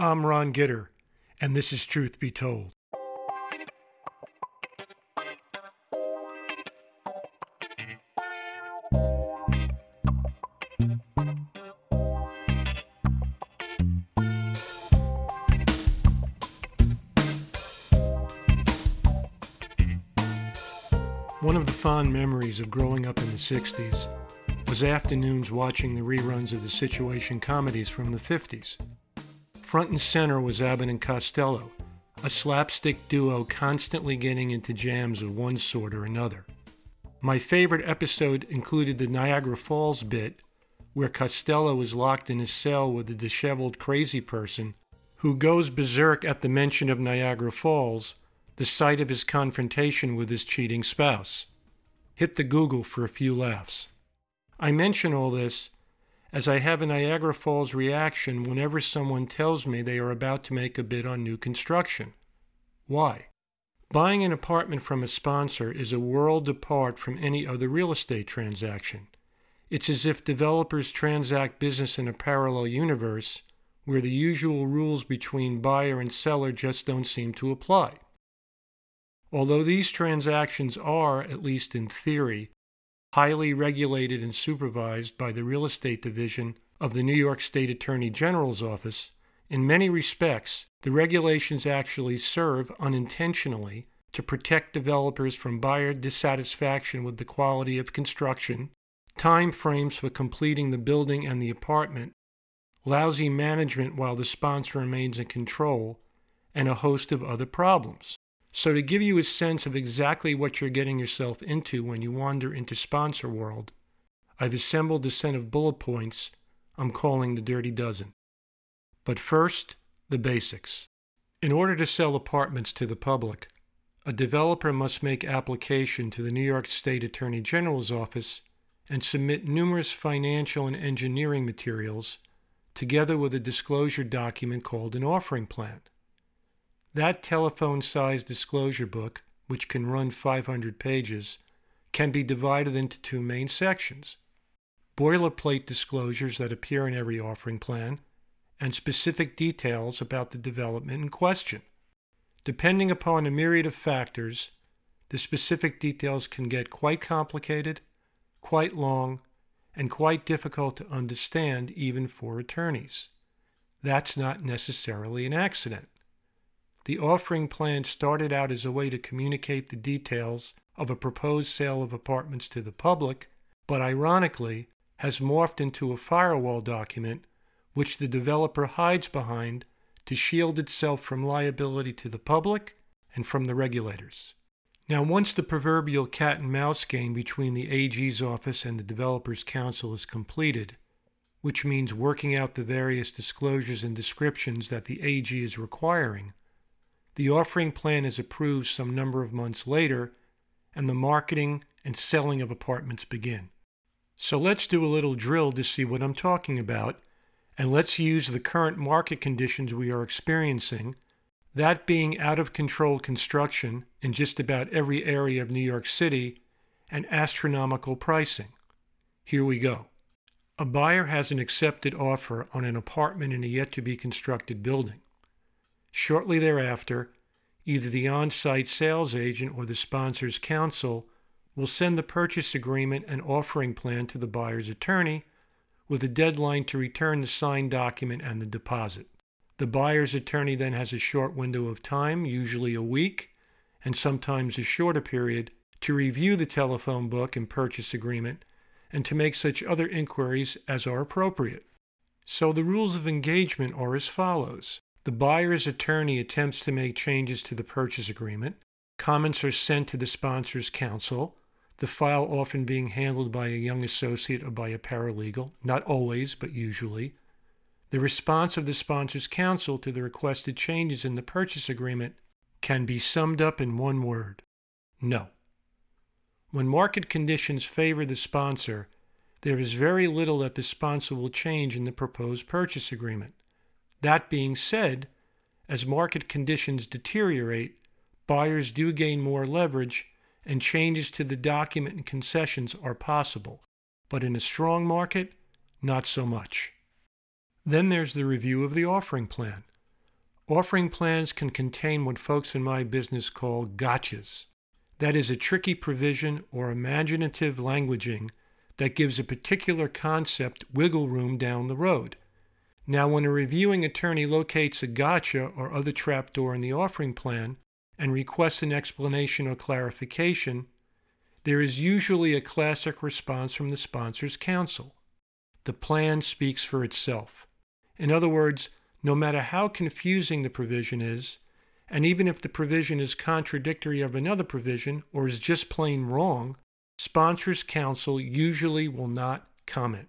I'm Ron Gitter, and this is Truth Be Told. One of the fond memories of growing up in the 60s was afternoons watching the reruns of the situation comedies from the 50s. Front and center was Abbott and Costello, a slapstick duo constantly getting into jams of one sort or another. My favorite episode included the Niagara Falls bit, where Costello is locked in his cell with a disheveled crazy person who goes berserk at the mention of Niagara Falls, the site of his confrontation with his cheating spouse. Hit the Google for a few laughs. I mention all this as I have a Niagara Falls reaction whenever someone tells me they are about to make a bid on new construction. Why? Buying an apartment from a sponsor is a world apart from any other real estate transaction. It's as if developers transact business in a parallel universe where the usual rules between buyer and seller just don't seem to apply. Although these transactions are, at least in theory, highly regulated and supervised by the Real Estate Division of the New York State Attorney General's Office, in many respects, the regulations actually serve unintentionally to protect developers from buyer dissatisfaction with the quality of construction, time frames for completing the building and the apartment, lousy management while the sponsor remains in control, and a host of other problems. So, to give you a sense of exactly what you're getting yourself into when you wander into sponsor world, I've assembled a set of bullet points I'm calling the Dirty Dozen. But first, the basics. In order to sell apartments to the public, a developer must make application to the New York State Attorney General's office and submit numerous financial and engineering materials together with a disclosure document called an offering plan. That telephone sized disclosure book, which can run 500 pages, can be divided into two main sections boilerplate disclosures that appear in every offering plan, and specific details about the development in question. Depending upon a myriad of factors, the specific details can get quite complicated, quite long, and quite difficult to understand even for attorneys. That's not necessarily an accident. The offering plan started out as a way to communicate the details of a proposed sale of apartments to the public, but ironically has morphed into a firewall document which the developer hides behind to shield itself from liability to the public and from the regulators. Now, once the proverbial cat and mouse game between the AG's office and the developer's counsel is completed, which means working out the various disclosures and descriptions that the AG is requiring, the offering plan is approved some number of months later, and the marketing and selling of apartments begin. So let's do a little drill to see what I'm talking about, and let's use the current market conditions we are experiencing, that being out of control construction in just about every area of New York City and astronomical pricing. Here we go. A buyer has an accepted offer on an apartment in a yet to be constructed building. Shortly thereafter, either the on site sales agent or the sponsor's counsel will send the purchase agreement and offering plan to the buyer's attorney with a deadline to return the signed document and the deposit. The buyer's attorney then has a short window of time, usually a week, and sometimes a shorter period, to review the telephone book and purchase agreement and to make such other inquiries as are appropriate. So the rules of engagement are as follows. The buyer's attorney attempts to make changes to the purchase agreement. Comments are sent to the sponsor's counsel, the file often being handled by a young associate or by a paralegal, not always, but usually. The response of the sponsor's counsel to the requested changes in the purchase agreement can be summed up in one word no. When market conditions favor the sponsor, there is very little that the sponsor will change in the proposed purchase agreement. That being said, as market conditions deteriorate, buyers do gain more leverage and changes to the document and concessions are possible. But in a strong market, not so much. Then there's the review of the offering plan. offering plans can contain what folks in my business call gotchas. That is a tricky provision or imaginative languaging that gives a particular concept wiggle room down the road. Now, when a reviewing attorney locates a gotcha or other trapdoor in the offering plan and requests an explanation or clarification, there is usually a classic response from the sponsor's counsel. The plan speaks for itself. In other words, no matter how confusing the provision is, and even if the provision is contradictory of another provision or is just plain wrong, sponsors counsel usually will not comment.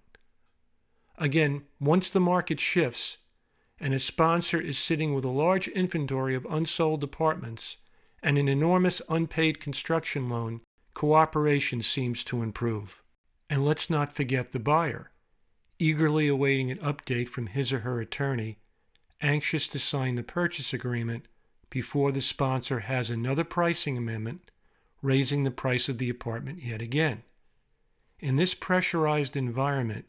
Again, once the market shifts and a sponsor is sitting with a large inventory of unsold apartments and an enormous unpaid construction loan, cooperation seems to improve. And let's not forget the buyer, eagerly awaiting an update from his or her attorney, anxious to sign the purchase agreement before the sponsor has another pricing amendment raising the price of the apartment yet again. In this pressurized environment,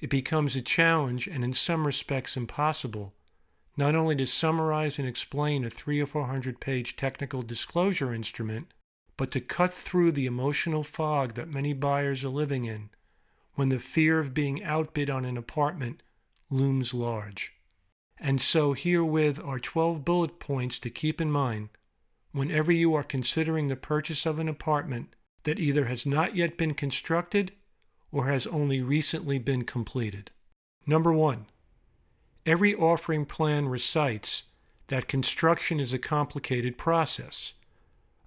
it becomes a challenge and in some respects impossible not only to summarize and explain a three or four hundred page technical disclosure instrument, but to cut through the emotional fog that many buyers are living in when the fear of being outbid on an apartment looms large. And so, herewith are 12 bullet points to keep in mind whenever you are considering the purchase of an apartment that either has not yet been constructed or has only recently been completed. Number one, every offering plan recites that construction is a complicated process.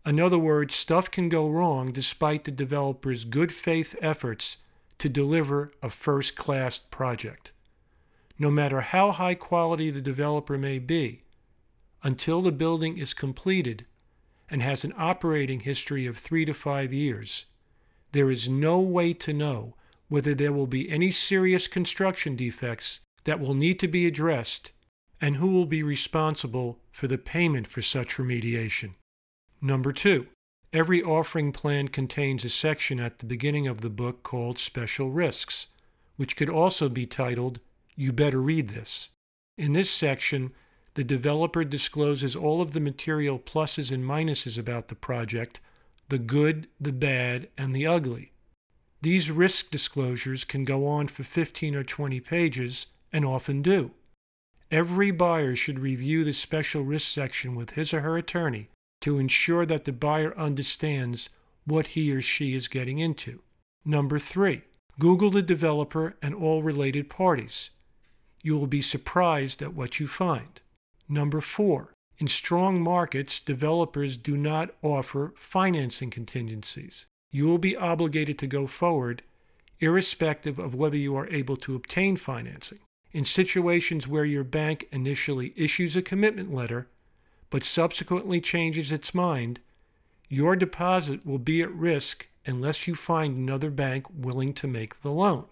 In other words, stuff can go wrong despite the developer's good faith efforts to deliver a first class project. No matter how high quality the developer may be, until the building is completed, and has an operating history of three to five years, there is no way to know whether there will be any serious construction defects that will need to be addressed and who will be responsible for the payment for such remediation. Number two, every offering plan contains a section at the beginning of the book called Special Risks, which could also be titled You Better Read This. In this section, the developer discloses all of the material pluses and minuses about the project, the good, the bad, and the ugly. These risk disclosures can go on for 15 or 20 pages, and often do. Every buyer should review the special risk section with his or her attorney to ensure that the buyer understands what he or she is getting into. Number three, Google the developer and all related parties. You will be surprised at what you find. Number four, in strong markets, developers do not offer financing contingencies. You will be obligated to go forward irrespective of whether you are able to obtain financing. In situations where your bank initially issues a commitment letter but subsequently changes its mind, your deposit will be at risk unless you find another bank willing to make the loan.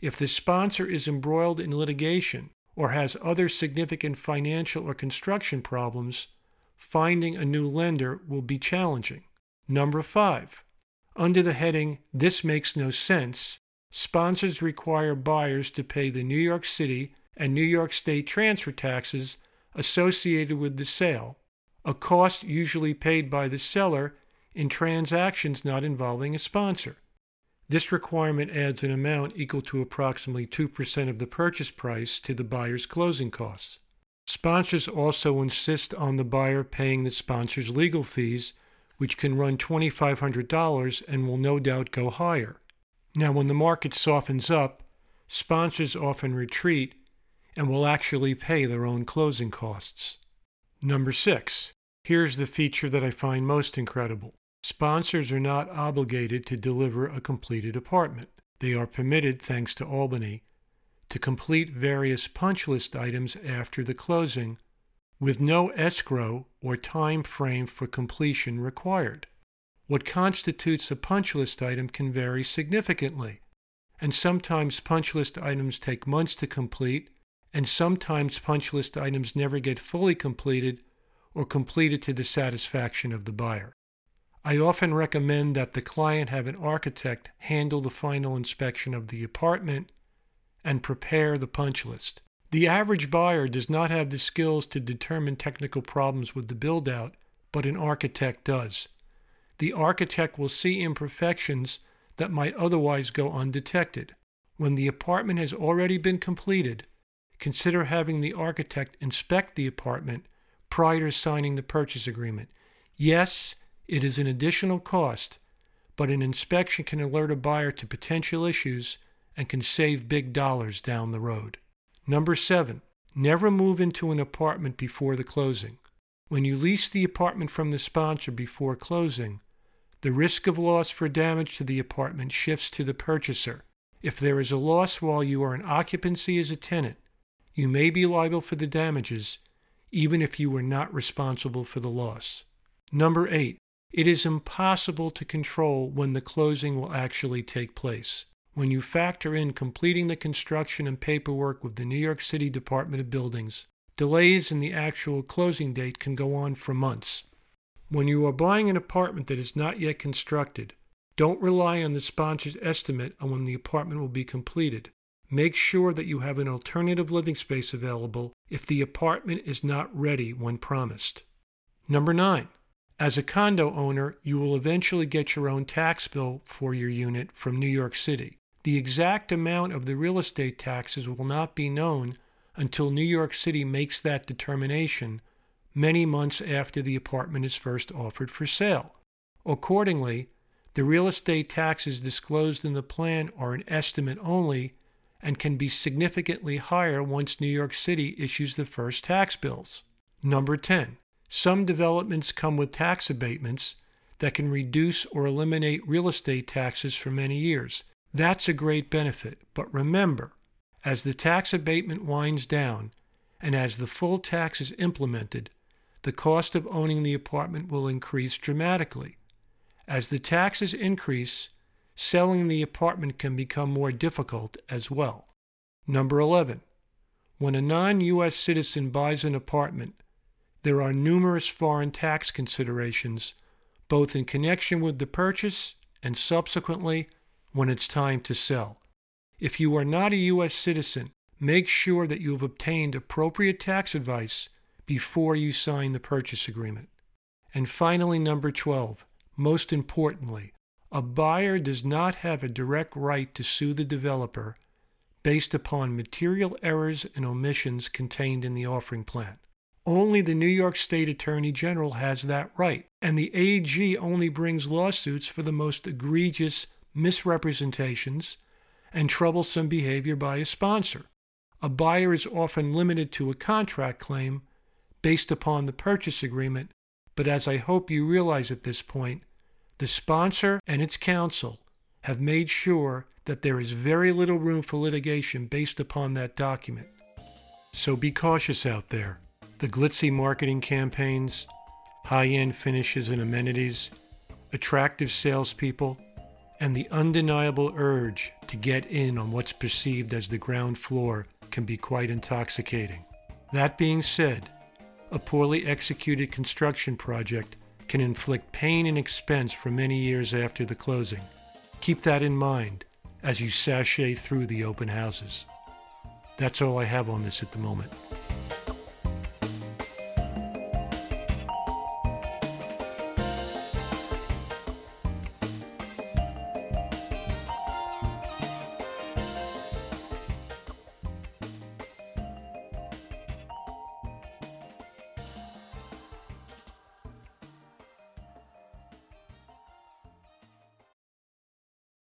If the sponsor is embroiled in litigation or has other significant financial or construction problems, finding a new lender will be challenging. Number five, under the heading This Makes No Sense, sponsors require buyers to pay the New York City and New York State transfer taxes associated with the sale, a cost usually paid by the seller in transactions not involving a sponsor. This requirement adds an amount equal to approximately 2% of the purchase price to the buyer's closing costs. Sponsors also insist on the buyer paying the sponsor's legal fees, which can run $2,500 and will no doubt go higher. Now, when the market softens up, sponsors often retreat and will actually pay their own closing costs. Number six, here's the feature that I find most incredible. Sponsors are not obligated to deliver a completed apartment. They are permitted, thanks to Albany, to complete various punch list items after the closing with no escrow or time frame for completion required. What constitutes a punch list item can vary significantly, and sometimes punch list items take months to complete, and sometimes punch list items never get fully completed or completed to the satisfaction of the buyer. I often recommend that the client have an architect handle the final inspection of the apartment and prepare the punch list. The average buyer does not have the skills to determine technical problems with the build out, but an architect does. The architect will see imperfections that might otherwise go undetected. When the apartment has already been completed, consider having the architect inspect the apartment prior to signing the purchase agreement. Yes, it is an additional cost, but an inspection can alert a buyer to potential issues and can save big dollars down the road. Number seven, never move into an apartment before the closing. When you lease the apartment from the sponsor before closing, the risk of loss for damage to the apartment shifts to the purchaser. If there is a loss while you are in occupancy as a tenant, you may be liable for the damages, even if you were not responsible for the loss. Number eight, it is impossible to control when the closing will actually take place. When you factor in completing the construction and paperwork with the New York City Department of Buildings, delays in the actual closing date can go on for months. When you are buying an apartment that is not yet constructed, don't rely on the sponsor's estimate on when the apartment will be completed. Make sure that you have an alternative living space available if the apartment is not ready when promised. Number 9. As a condo owner, you will eventually get your own tax bill for your unit from New York City. The exact amount of the real estate taxes will not be known until New York City makes that determination many months after the apartment is first offered for sale. Accordingly, the real estate taxes disclosed in the plan are an estimate only and can be significantly higher once New York City issues the first tax bills. Number 10. Some developments come with tax abatements that can reduce or eliminate real estate taxes for many years. That's a great benefit, but remember, as the tax abatement winds down and as the full tax is implemented, the cost of owning the apartment will increase dramatically. As the taxes increase, selling the apartment can become more difficult as well. Number 11. When a non U.S. citizen buys an apartment, there are numerous foreign tax considerations, both in connection with the purchase and subsequently when it's time to sell. If you are not a U.S. citizen, make sure that you have obtained appropriate tax advice before you sign the purchase agreement. And finally, number 12. Most importantly, a buyer does not have a direct right to sue the developer based upon material errors and omissions contained in the offering plan. Only the New York State Attorney General has that right, and the AG only brings lawsuits for the most egregious misrepresentations and troublesome behavior by a sponsor. A buyer is often limited to a contract claim based upon the purchase agreement, but as I hope you realize at this point, the sponsor and its counsel have made sure that there is very little room for litigation based upon that document. So be cautious out there. The glitzy marketing campaigns, high end finishes and amenities, attractive salespeople, and the undeniable urge to get in on what's perceived as the ground floor can be quite intoxicating. That being said, a poorly executed construction project can inflict pain and expense for many years after the closing. Keep that in mind as you sashay through the open houses. That's all I have on this at the moment.